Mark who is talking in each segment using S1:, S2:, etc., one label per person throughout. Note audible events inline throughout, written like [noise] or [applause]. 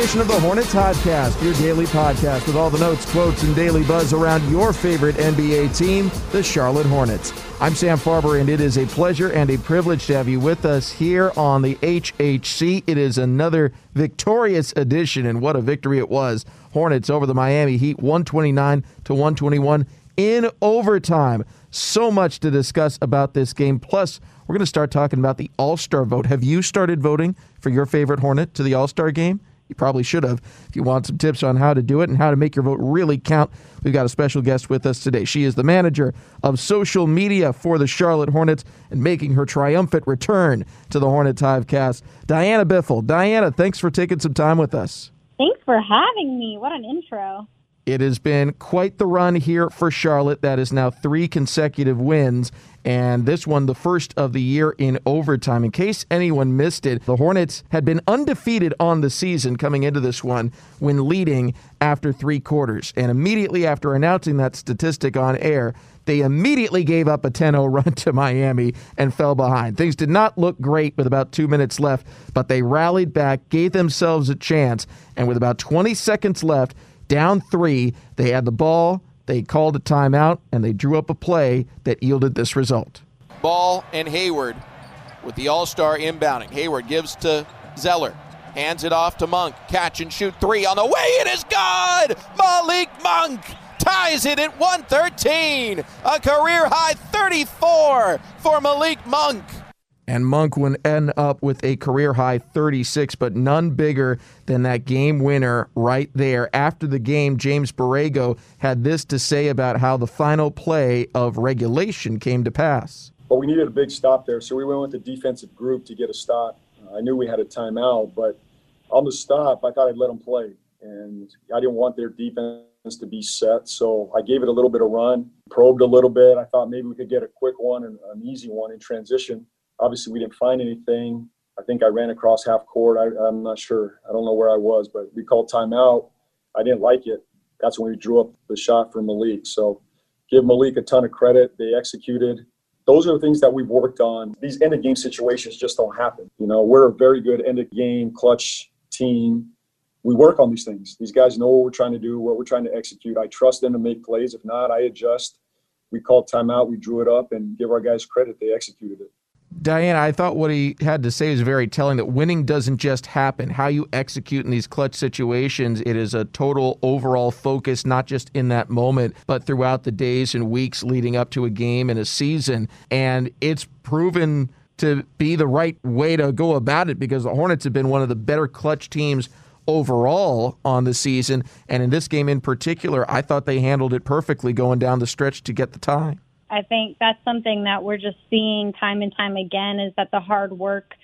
S1: Edition of the Hornets Podcast, your daily podcast with all the notes, quotes, and daily buzz around your favorite NBA team, the Charlotte Hornets. I'm Sam Farber, and it is a pleasure and a privilege to have you with us here on the HHC. It is another victorious edition, and what a victory it was. Hornets over the Miami Heat, 129 to 121 in overtime. So much to discuss about this game. Plus, we're going to start talking about the All Star vote. Have you started voting for your favorite Hornet to the All Star game? You probably should have. If you want some tips on how to do it and how to make your vote really count, we've got a special guest with us today. She is the manager of social media for the Charlotte Hornets and making her triumphant return to the Hornets Hivecast. Diana Biffle. Diana, thanks for taking some time with us.
S2: Thanks for having me. What an intro.
S1: It has been quite the run here for Charlotte. That is now three consecutive wins, and this one the first of the year in overtime. In case anyone missed it, the Hornets had been undefeated on the season coming into this one when leading after three quarters. And immediately after announcing that statistic on air, they immediately gave up a 10 0 [laughs] run to Miami and fell behind. Things did not look great with about two minutes left, but they rallied back, gave themselves a chance, and with about 20 seconds left, down three, they had the ball, they called a timeout, and they drew up a play that yielded this result.
S3: Ball and Hayward with the All Star inbounding. Hayward gives to Zeller. Hands it off to Monk. Catch and shoot three on the way. It is good. Malik Monk ties it at 113. A career high 34 for Malik Monk.
S1: And Monk would end up with a career high 36, but none bigger than that game winner right there. After the game, James Borrego had this to say about how the final play of regulation came to pass.
S4: But we needed a big stop there, so we went with the defensive group to get a stop. Uh, I knew we had a timeout, but on the stop, I thought I'd let them play. And I didn't want their defense to be set, so I gave it a little bit of run, probed a little bit. I thought maybe we could get a quick one and an easy one in transition obviously we didn't find anything. I think I ran across half court. I, am not sure. I don't know where I was, but we called timeout. I didn't like it. That's when we drew up the shot for Malik. So give Malik a ton of credit. They executed. Those are the things that we've worked on. These end of game situations just don't happen. You know, we're a very good end of game clutch team. We work on these things. These guys know what we're trying to do, what we're trying to execute. I trust them to make plays. If not, I adjust. We called timeout, we drew it up, and give our guys credit. They executed it.
S1: Diana, I thought what he had to say was very telling that winning doesn't just happen. How you execute in these clutch situations, it is a total overall focus, not just in that moment, but throughout the days and weeks leading up to a game and a season. And it's proven to be the right way to go about it because the Hornets have been one of the better clutch teams overall on the season. And in this game in particular, I thought they handled it perfectly going down the stretch to get the tie.
S2: I think that's something that we're just seeing time and time again is that the hard work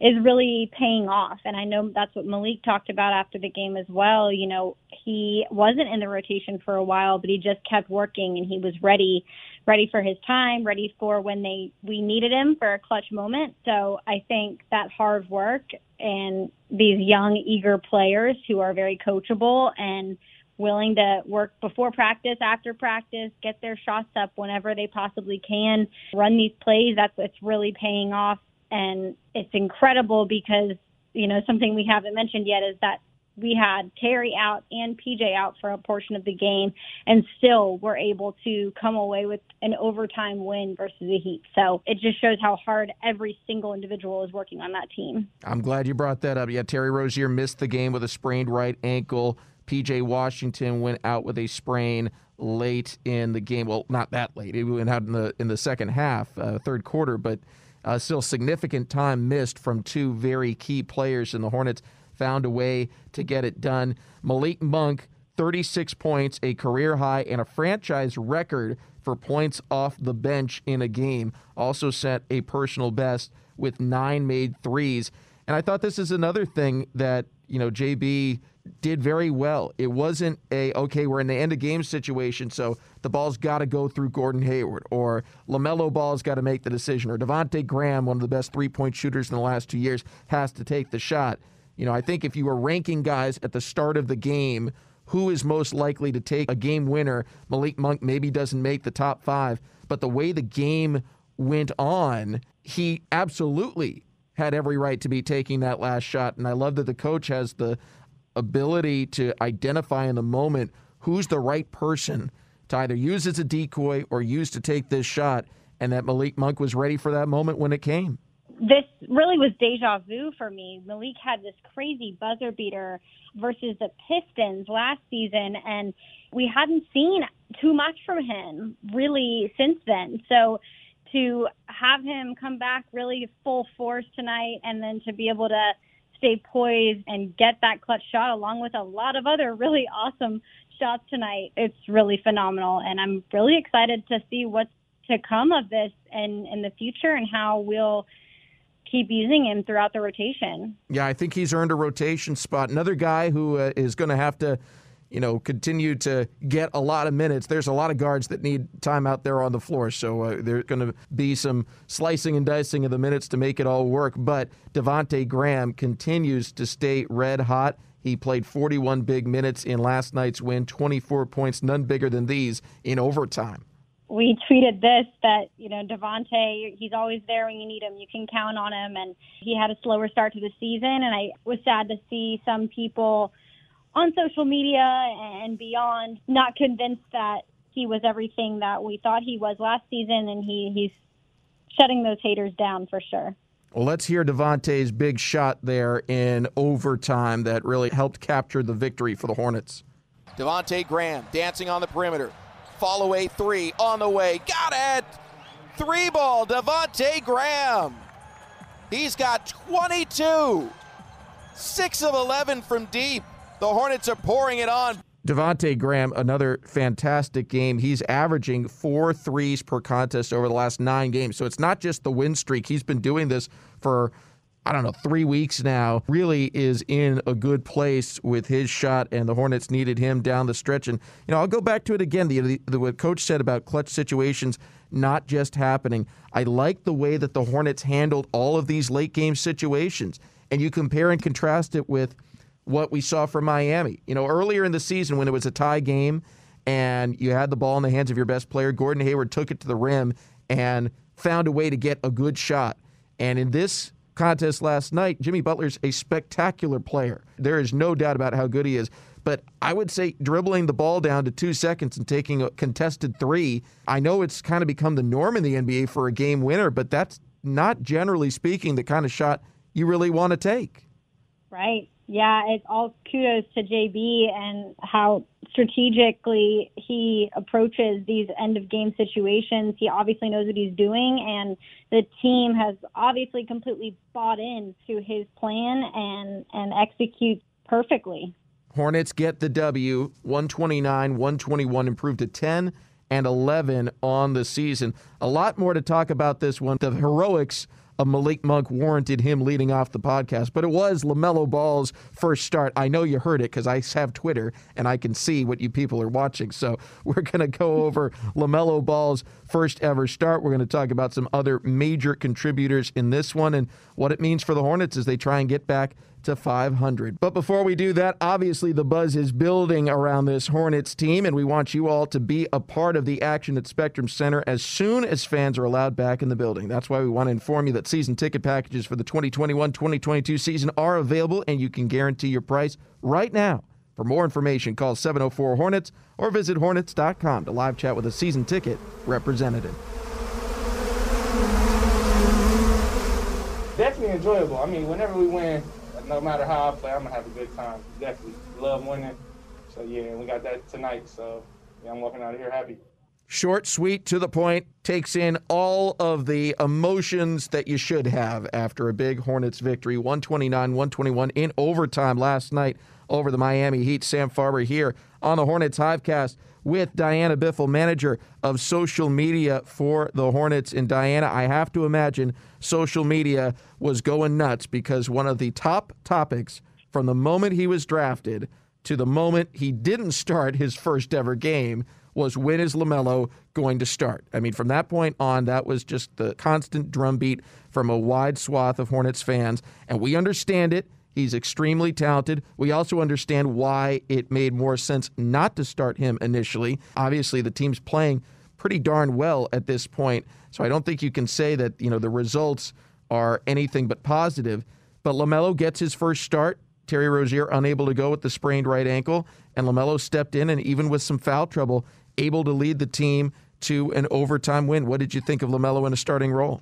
S2: is really paying off. And I know that's what Malik talked about after the game as well. You know, he wasn't in the rotation for a while, but he just kept working and he was ready, ready for his time, ready for when they we needed him for a clutch moment. So I think that hard work and these young, eager players who are very coachable and willing to work before practice, after practice, get their shots up whenever they possibly can, run these plays. That's what's really paying off and it's incredible because, you know, something we haven't mentioned yet is that we had Terry out and PJ out for a portion of the game, and still were able to come away with an overtime win versus the Heat. So it just shows how hard every single individual is working on that team.
S1: I'm glad you brought that up. Yeah, Terry Rozier missed the game with a sprained right ankle. PJ Washington went out with a sprain late in the game. Well, not that late. He went out in the in the second half, uh, third quarter, but uh, still, significant time missed from two very key players, and the Hornets found a way to get it done. Malik Monk, 36 points, a career high, and a franchise record for points off the bench in a game. Also set a personal best with nine made threes. And I thought this is another thing that, you know, JB did very well. It wasn't a, okay, we're in the end of game situation, so the ball's got to go through Gordon Hayward, or LaMelo Ball's got to make the decision, or Devonte Graham, one of the best three point shooters in the last two years, has to take the shot. You know, I think if you were ranking guys at the start of the game, who is most likely to take a game winner? Malik Monk maybe doesn't make the top five, but the way the game went on, he absolutely had every right to be taking that last shot. And I love that the coach has the ability to identify in the moment who's the right person to either use as a decoy or use to take this shot, and that Malik Monk was ready for that moment when it came.
S2: This really was deja vu for me. Malik had this crazy buzzer beater versus the Pistons last season, and we hadn't seen too much from him really since then. So to have him come back really full force tonight and then to be able to stay poised and get that clutch shot along with a lot of other really [laughs] awesome shots tonight. It's really phenomenal. And I'm really excited to see what's to come of this and in the future and how we'll keep using him throughout the rotation.
S1: Yeah, I think he's earned a rotation spot. Another guy who uh, is going to have to you know, continue to get a lot of minutes. There's a lot of guards that need time out there on the floor, so uh, there's going to be some slicing and dicing of the minutes to make it all work. But Devonte Graham continues to stay red hot. He played 41 big minutes in last night's win, 24 points, none bigger than these in overtime.
S2: We tweeted this that, you know, Devonte, he's always there when you need him. You can count on him. And he had a slower start to the season. And I was sad to see some people on social media and beyond not convinced that he was everything that we thought he was last season, and he, he's shutting those haters down for sure.
S1: Well, let's hear Devonte's big shot there in overtime that really helped capture the victory for the Hornets.
S3: Devonte Graham dancing on the perimeter. Fall away three on the way. Got it! Three ball, Devonte Graham. He's got 22. 6 of 11 from deep. The Hornets are pouring it on.
S1: Devonte Graham, another fantastic game. He's averaging four threes per contest over the last nine games. So it's not just the win streak. He's been doing this for, I don't know, three weeks now. Really is in a good place with his shot, and the Hornets needed him down the stretch. And, you know, I'll go back to it again. The, the, the what Coach said about clutch situations not just happening. I like the way that the Hornets handled all of these late game situations. And you compare and contrast it with – what we saw from Miami. You know, earlier in the season when it was a tie game and you had the ball in the hands of your best player, Gordon Hayward took it to the rim and found a way to get a good shot. And in this contest last night, Jimmy Butler's a spectacular player. There is no doubt about how good he is. But I would say dribbling the ball down to two seconds and taking a contested three, I know it's kind of become the norm in the NBA for a game winner, but that's not generally speaking the kind of shot you really want to take.
S2: Right Yeah, it's all kudos to JB and how strategically he approaches these end of game situations. He obviously knows what he's doing, and the team has obviously completely bought in to his plan and and executes perfectly.
S1: Hornets get the W, 129, 121, improved to 10 and 11 on the season. A lot more to talk about this one. The heroics of Malik Monk warranted him leading off the podcast, but it was LaMelo Ball's first start. I know you heard it because I have Twitter and I can see what you people are watching. So [laughs] we're going to go over LaMelo Ball's first ever start. We're going to talk about some other major contributors in this one and what it means for the Hornets as they try and get back to 500. But before we do that, obviously the buzz is building around this Hornets team, and we want you all to be a part of the action at Spectrum Center as soon as fans are allowed back in the building. That's why we want to inform you that season ticket packages for the 2021 2022 season are available, and you can guarantee your price right now. For more information, call 704 Hornets or visit Hornets.com to live chat with a season ticket representative.
S5: Definitely enjoyable. I mean, whenever we win, no matter how I play, I'm gonna have a good time. Definitely love winning. So yeah, we got that tonight. So yeah, I'm walking out of here happy.
S1: Short, sweet, to the point, takes in all of the emotions that you should have after a big Hornets victory. 129 121 in overtime last night over the Miami Heat. Sam Farber here on the Hornets Hivecast with Diana Biffle, manager of social media for the Hornets. And Diana, I have to imagine social media was going nuts because one of the top topics from the moment he was drafted to the moment he didn't start his first ever game was when is LaMelo going to start? I mean, from that point on, that was just the constant drumbeat from a wide swath of Hornets fans. And we understand it. He's extremely talented. We also understand why it made more sense not to start him initially. Obviously, the team's playing pretty darn well at this point, so I don't think you can say that, you know, the results are anything but positive. But LaMelo gets his first start. Terry Rozier unable to go with the sprained right ankle, and LaMelo stepped in and even with some foul trouble, able to lead the team to an overtime win. What did you think of LaMelo in a starting role?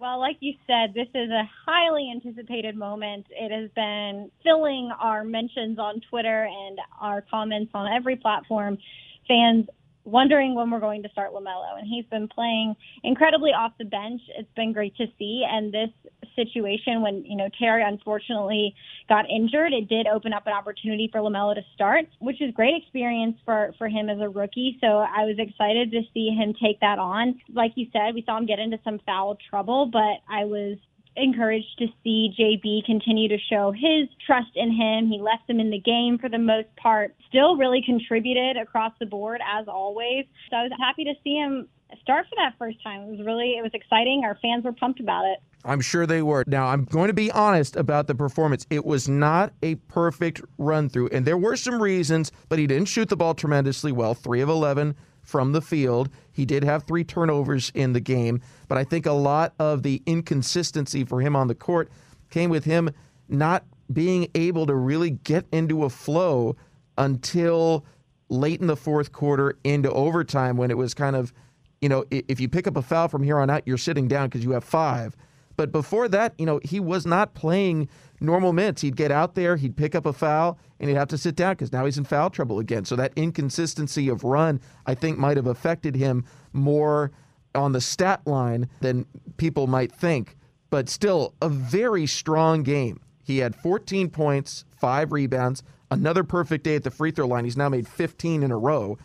S2: Well, like you said, this is a highly anticipated moment. It has been filling our mentions on Twitter and our comments on every platform. Fans wondering when we're going to start LaMelo. And he's been playing incredibly off the bench. It's been great to see. And this situation, when, you know, Terry unfortunately got injured, it did open up an opportunity for LaMelo to start, which is great experience for, for him as a rookie. So I was excited to see him take that on. Like you said, we saw him get into some foul trouble, but I was encouraged to see JB continue to show his trust in him. He left him in the game for the most part, still really contributed across the board as always. So I was happy to see him start for that first time. It was really it was exciting. Our fans were pumped about it.
S1: I'm sure they were. Now, I'm going to be honest about the performance. It was not a perfect run through, and there were some reasons, but he didn't shoot the ball tremendously well. 3 of 11 from the field. He did have three turnovers in the game, but I think a lot of the inconsistency for him on the court came with him not being able to really get into a flow until late in the fourth quarter into overtime when it was kind of, you know, if you pick up a foul from here on out, you're sitting down because you have five. But before that, you know, he was not playing normal minutes. He'd get out there, he'd pick up a foul, and he'd have to sit down because now he's in foul trouble again. So that inconsistency of run, I think, might have affected him more on the stat line than people might think. But still, a very strong game. He had 14 points, five rebounds, another perfect day at the free throw line. He's now made 15 in a row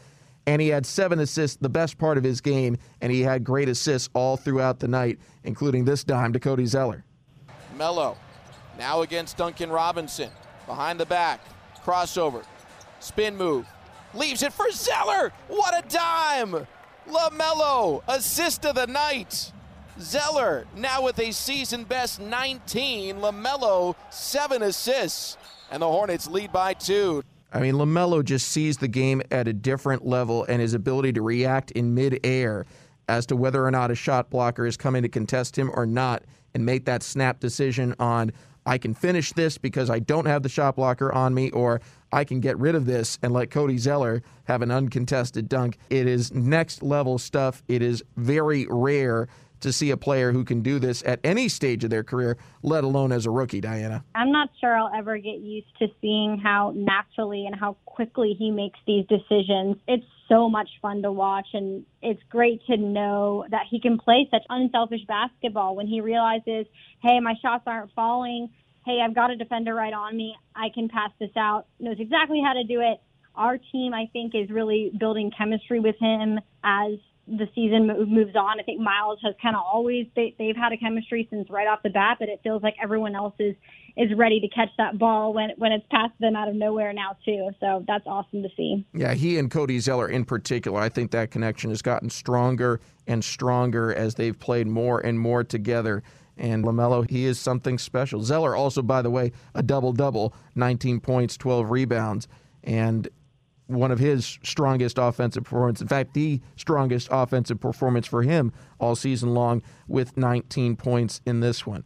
S1: and he had seven assists, the best part of his game, and he had great assists all throughout the night, including this dime to Cody Zeller.
S3: Melo now against Duncan Robinson. Behind the back, crossover, spin move, leaves it for Zeller. What a dime! LaMelo, assist of the night. Zeller now with a season best 19. LaMelo, seven assists. And the Hornets lead by two.
S1: I mean, LaMelo just sees the game at a different level and his ability to react in midair as to whether or not a shot blocker is coming to contest him or not and make that snap decision on I can finish this because I don't have the shot blocker on me, or I can get rid of this and let Cody Zeller have an uncontested dunk. It is next level stuff. It is very rare to see a player who can do this at any stage of their career, let alone as a rookie, Diana.
S2: I'm not sure I'll ever get used to seeing how naturally and how quickly he makes these decisions. It's so much fun to watch, and it's great to know that he can play such unselfish basketball when he realizes, hey, my shots aren't falling. Hey, I've got a defender right on me. I can pass this out. Knows exactly how to do it. Our team, I think, is really building chemistry with him as the season moves on. I think Miles has kind of always they, they've had a chemistry since right off the bat, but it feels like everyone else is is ready to catch that ball when when it's past them out of nowhere now too. So that's awesome to see.
S1: Yeah, he and Cody Zeller in particular, I think that connection has gotten stronger and stronger as they've played more and more together. And LaMelo, he is something special. Zeller also, by the way, a double double, 19 points, 12 rebounds. And one of his strongest offensive performance. In fact, the strongest offensive performance for him all season long with 19 points in this one.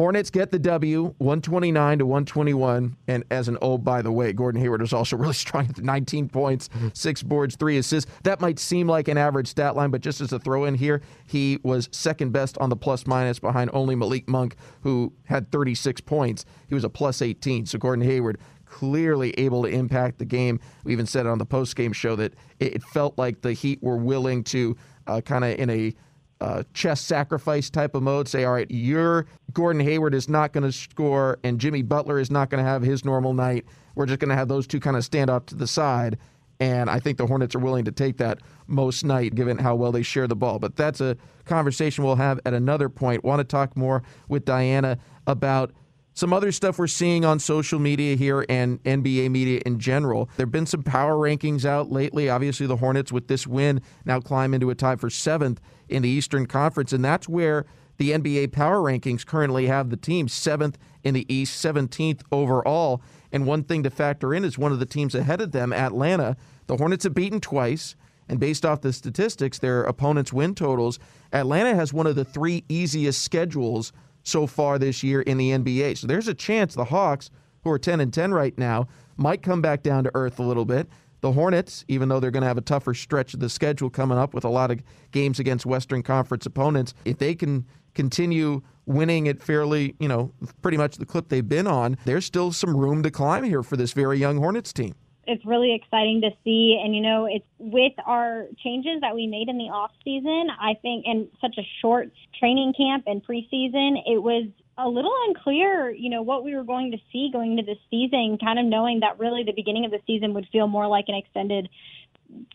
S1: Hornets get the W, 129 to 121. And as an oh, by the way, Gordon Hayward is also [laughs] really strong at 19 points, mm-hmm. six boards, three assists. That might seem like an average stat line, but just as a throw in here, he was second best on the plus minus behind only Malik Monk, who had 36 points. He was a plus 18. So Gordon Hayward clearly able to impact the game. We even said on the post game show that it felt like the Heat were willing to uh, kind of in a uh, chess sacrifice type of mode say, all right, your Gordon Hayward is not going to score and Jimmy Butler is not going to have his normal night. We're just going to have those two kind of stand off to the side. And I think the Hornets are willing to take that most night, given how well they share the ball. But that's a conversation we'll have at another point. Want to talk more with Diana about some other stuff we're seeing on social media here and NBA media in general. There have been some power rankings out lately. Obviously, the Hornets, with this win, now climb into a tie for seventh in the Eastern Conference. And that's where the NBA power rankings currently have the team seventh in the East, 17th overall. And one thing to factor in is one of the teams ahead of them, Atlanta. The Hornets have beaten twice. And based off the statistics, their opponents' win totals, Atlanta has one of the three easiest schedules so far this year in the NBA. So there's a chance the Hawks, who are 10 and 10 right now, might come back down to earth a little bit. The Hornets, even though they're going to have a tougher stretch of the schedule coming up with a lot of games against Western Conference opponents, if they can continue winning at fairly, you know, pretty much the clip they've been on, there's still some room to climb here for this very young Hornets team
S2: it's really exciting to see. And you know, it's with our changes that we made in the off season. I think in such a short training camp and preseason, it was a little unclear, you know, what we were going to see going into the season. Kind of knowing that really the beginning of the season would feel more like an extended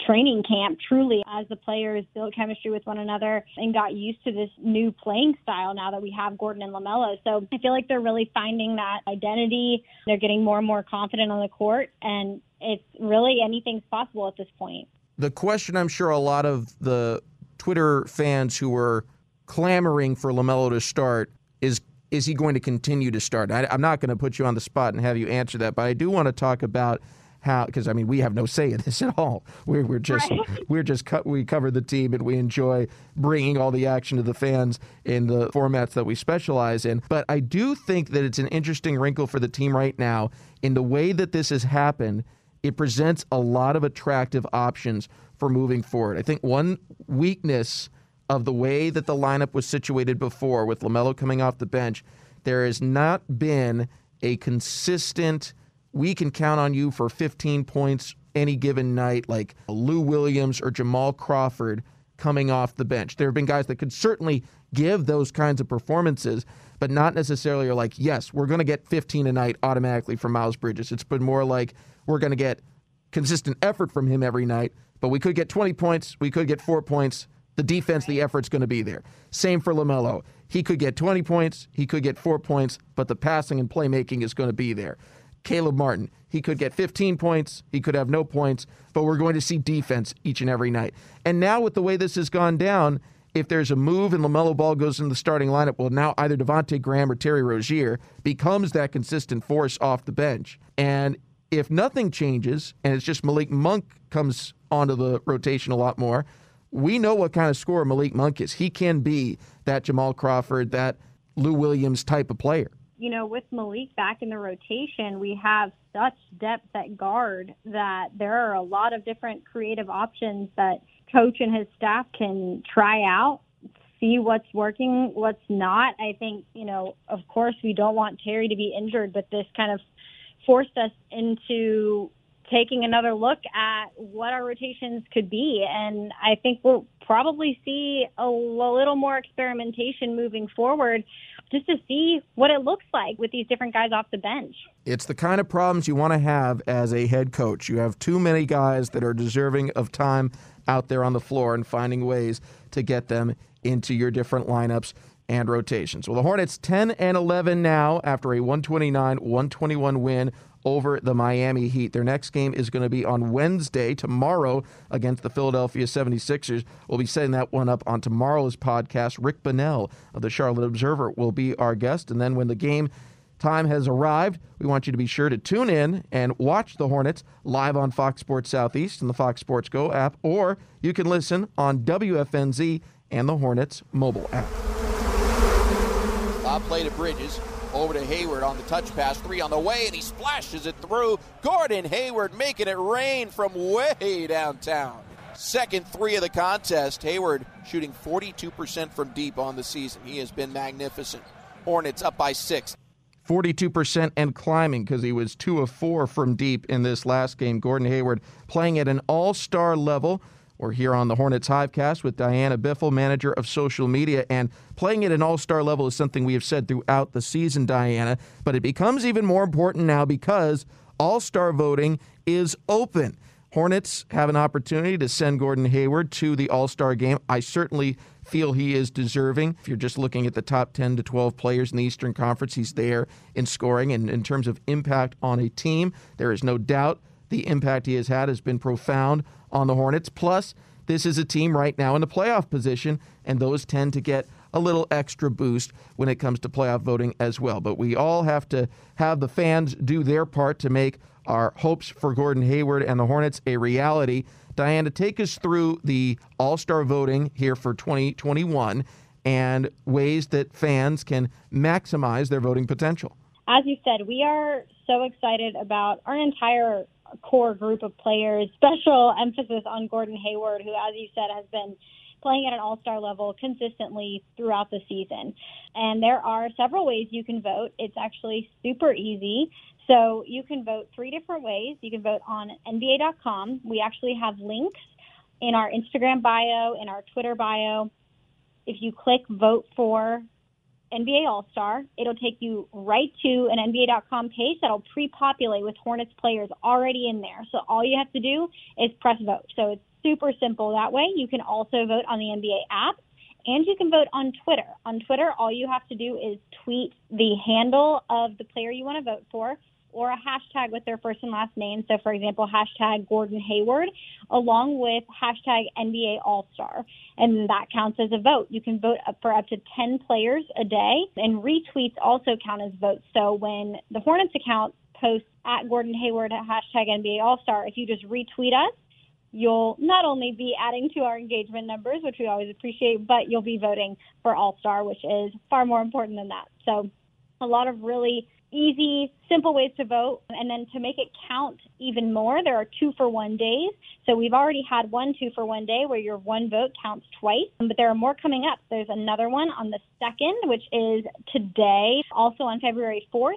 S2: training camp truly as the players built chemistry with one another and got used to this new playing style now that we have Gordon and LaMelo. So I feel like they're really finding that identity. They're getting more and more confident on the court and it's really anything's possible at this point.
S1: The question I'm sure a lot of the Twitter fans who were clamoring for LaMelo to start is is he going to continue to start? I, I'm not going to put you on the spot and have you answer that, but I do want to talk about how because I mean we have no say in this [laughs] at all. We're, we're just right. we're just co- we cover the team and we enjoy bringing all the action to the fans in the formats that we specialize in. But I do think that it's an interesting wrinkle for the team right now in the way that this has happened. It presents a lot of attractive options for moving forward. I think one weakness of the way that the lineup was situated before with LaMelo coming off the bench, there has not been a consistent we can count on you for 15 points any given night, like Lou Williams or Jamal Crawford coming off the bench. There have been guys that could certainly give those kinds of performances, but not necessarily are like, yes, we're going to get 15 a night automatically from Miles Bridges. It's been more like we're going to get consistent effort from him every night, but we could get 20 points, we could get four points. The defense, the effort's going to be there. Same for LaMelo. He could get 20 points, he could get four points, but the passing and playmaking is going to be there. Caleb Martin. He could get 15 points, he could have no points, but we're going to see defense each and every night. And now, with the way this has gone down, if there's a move and LaMelo Ball goes in the starting lineup, well, now either Devonte Graham or Terry Rozier becomes that consistent force off the bench. And if nothing changes and it's just Malik Monk comes onto the rotation a lot more, we know what kind of scorer Malik Monk is. He can be that Jamal Crawford, that Lou Williams type of player
S2: you know, with Malik back in the rotation, we have such depth at guard that there are a lot of different creative options that coach and his staff can try out, see what's working, what's not. I think, you know, of course, we don't want Terry to be injured, but this kind of forced us into taking another look at what our rotations could be. And I think we'll probably see a, little more experimentation moving forward just to see what it looks like with these different guys off the bench.
S1: It's the kind of problems you want to have as a head coach. You have too many guys that are deserving of time out there on the floor and finding ways to get them into your different lineups and rotations. Well, the Hornets 10 and 11 now after a 129 121 win over the Miami Heat. Their next game is going to be on Wednesday, tomorrow, against the Philadelphia 76ers. We'll be setting that one up on tomorrow's podcast. Rick Bonnell of the Charlotte Observer will be our guest. And then when the game time has arrived, we want you to be sure to tune in and watch the Hornets live on Fox Sports Southeast and the Fox Sports Go app, or you can listen on WFNZ and the Hornets mobile app.
S3: Lob play to Bridges. Over to Hayward on the touch pass. Three on the way, and he splashes it through. Gordon Hayward making it rain from way downtown. Second three of the contest. Hayward shooting 42% from deep on the season. He has been magnificent. Hornets up by six.
S1: 42% and climbing because he was two of four from deep in this last game. Gordon Hayward playing at an all star level. We're here on the Hornets Hivecast with Diana Biffle, manager of social media, and playing at an all star level is something we have said throughout the season, Diana, but it becomes even more important now because all star voting is open. Hornets have an opportunity to send Gordon Hayward to the All Star game. I certainly feel he is deserving. If you're just looking at the top 10 to 12 players in the Eastern Conference, he's there in scoring. And in terms of impact on a team, there is no doubt the impact he has had has been profound on the Hornets. Plus, this is a team right now in the playoff position, and those tend to get a little extra boost when it comes to playoff voting as well. But we all have to have the fans do their part to make our hopes for Gordon Hayward and the Hornets a reality. Diana, take us through the All Star voting here for 2021 and ways that fans can maximize their voting potential.
S2: As you said, we are so excited about our entire core group of players. Special emphasis on Gordon Hayward, who, as you said, has been playing at an all star level consistently throughout the season. And there are several ways you can vote. It's actually super easy. So you can vote three different ways. You can vote on NBA.com. We actually have links in our Instagram bio, in our Twitter bio. If you click vote for NBA All Star. It'll take you right to an NBA.com page that'll pre populate with Hornets players already in there. So all you have to do is press vote. So it's super simple that way. You can also vote on the NBA app and you can vote on Twitter. On Twitter, all you have to do is tweet the handle of the player you want to vote for or a hashtag with their first and last name. So, for example, hashtag Gordon Hayward, along with hashtag NBA All Star. And that counts as a vote. You can vote for up to 10 players a day, and retweets also count as votes. So, when the Hornets account posts at Gordon Hayward at hashtag NBA All Star, if you just retweet us, you'll not only be adding to our engagement numbers, which we always appreciate, but you'll be voting for All Star, which is far more important than that. So, a lot of really easy, simple ways to vote. And then to make it count even more, there are two for one days. So we've already had one two for one day where your one vote counts twice, um, but there are more coming up. There's another one on the 2nd, which is today, also on February 4th,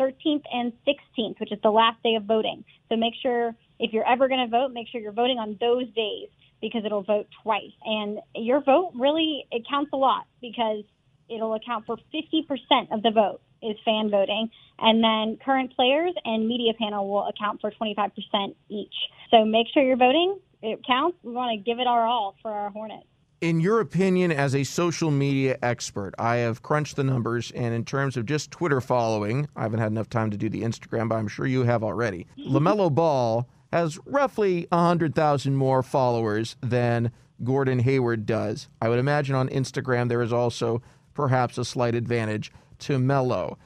S2: 13th, and 16th, which is the last day of voting. So make sure if you're ever going to vote, make sure you're voting on those days because it'll vote twice. And your vote really, it counts a lot because it'll account for 50% of the vote is fan voting. And then current players and media panel will account for 25% each. So make sure you're voting. It counts. We want to give it our all for our Hornets.
S1: In your opinion, as a social media expert, I have crunched the numbers, and in terms of just Twitter following, I haven't had enough time to do the Instagram, but I'm sure you have already. [laughs] LaMelo Ball has roughly 100,000 more followers than Gordon Hayward does. I would imagine on Instagram there is also perhaps a slight advantage to Melo.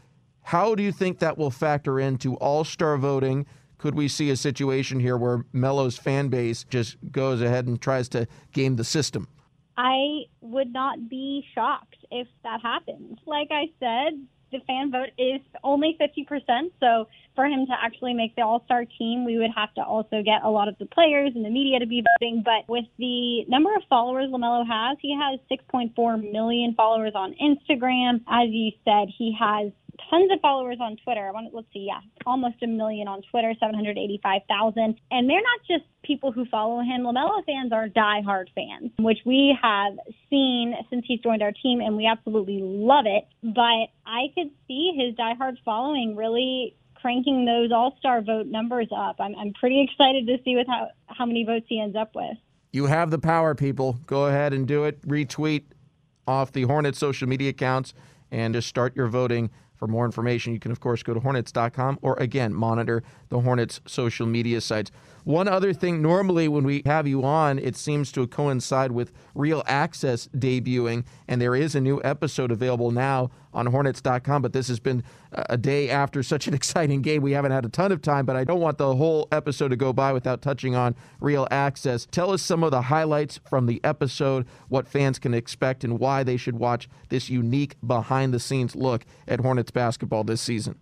S1: How do you think that will factor into all star voting? Could we see a situation here where Melo's fan base just goes ahead and tries to game the system?
S2: I would not be shocked if that happens. Like I said, the fan vote is only 50%. So for him to actually make the All Star team, we would have to also get a lot of the players and the media to be voting. But with the number of followers LaMelo has, he has 6.4 million followers on Instagram. As you said, he has tons of followers on Twitter. I want let's see, yeah, almost a million on Twitter, 785,000. And they're not just people who follow him. LaMelo fans are diehard fans, which we have seen since he's joined our team, and we absolutely love it. But I could see his diehard following really cranking those All Star vote numbers up. I'm, I'm pretty excited to see with how, how many votes he ends up with.
S1: You have the power, people. Go ahead and do it. Retweet off the Hornets social media accounts and just start your voting. For more information, you can, of course, go to hornets.com or again, monitor the Hornets social media sites. One other thing, normally when we have you on, it seems to coincide with Real Access debuting, and there is a new episode available now on Hornets.com. But this has been a day after such an [laughs] exciting game. We haven't had a ton of time, but I don't want the whole episode to go by without touching on Real Access. Tell us some of the highlights from the episode, what fans can expect, and why they should watch this unique behind the scenes look at Hornets basketball this season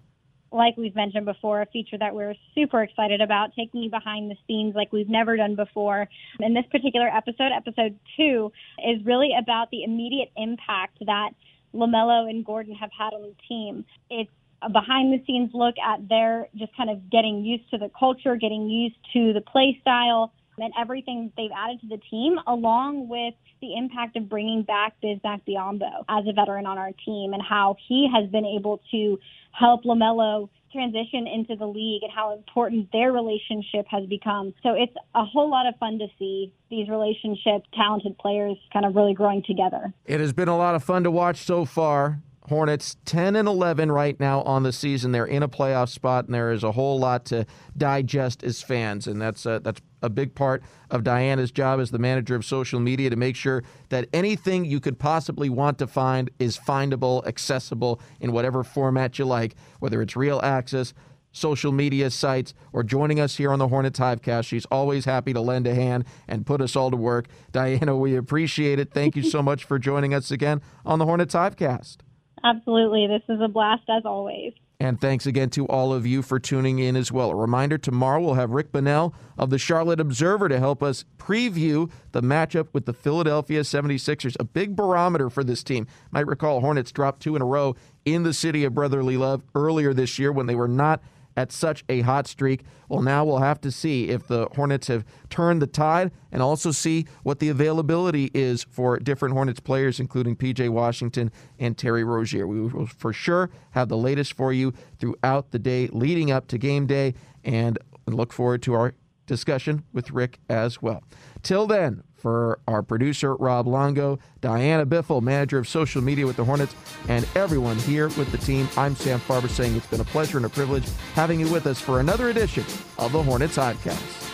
S2: like we've mentioned before, a feature that we're super excited about, taking you behind the scenes like we've never done before. In this particular episode, episode two, is really about the immediate impact that LaMelo and Gordon have had on the team. It's a behind the scenes look at their just kind of getting used to the culture, getting used to the play style, and everything they've added to the team, along with the impact of bringing back Bismack Biyombo as a veteran on our team and how he has been able to help LaMelo transition into the league and how important their relationship has become. So it's a whole lot of fun to see these relationships, talented players kind of really growing together.
S1: It has been a lot of fun to watch so far. Hornets 10 and 11 right now on the season. They're in a playoff spot, and there is a whole lot to digest as fans, and that's uh, that's a big part of Diana's job as the manager of social media to make sure that anything you could possibly want to find is findable, accessible in whatever format you like, whether it's real access, social media sites, or joining us here on the Hornets Hivecast. She's always happy to lend a hand and put us all to work. Diana, we appreciate it. Thank you so [laughs] much for joining us again on the Hornets Hivecast.
S2: Absolutely. This is a blast as always.
S1: And thanks again to all of you for tuning in as well. A reminder tomorrow we'll have Rick Bonnell of the Charlotte Observer to help us preview the matchup with the Philadelphia 76ers, a big barometer for this team. Might recall Hornets dropped two in a row in the city of brotherly love earlier this year when they were not at such a hot streak. Well, now we'll have to see if the Hornets have turned the tide and also see what the availability is for different Hornets players, including PJ Washington and Terry Rozier. We will for sure have the latest for you throughout the day leading up to game day and look forward to our discussion with Rick as well. Till then, for our producer, Rob Longo, Diana Biffle, manager of social media with the Hornets, and everyone here with the team. I'm Sam Farber saying it's been a pleasure and a privilege having you with us for another edition of the Hornets Podcast.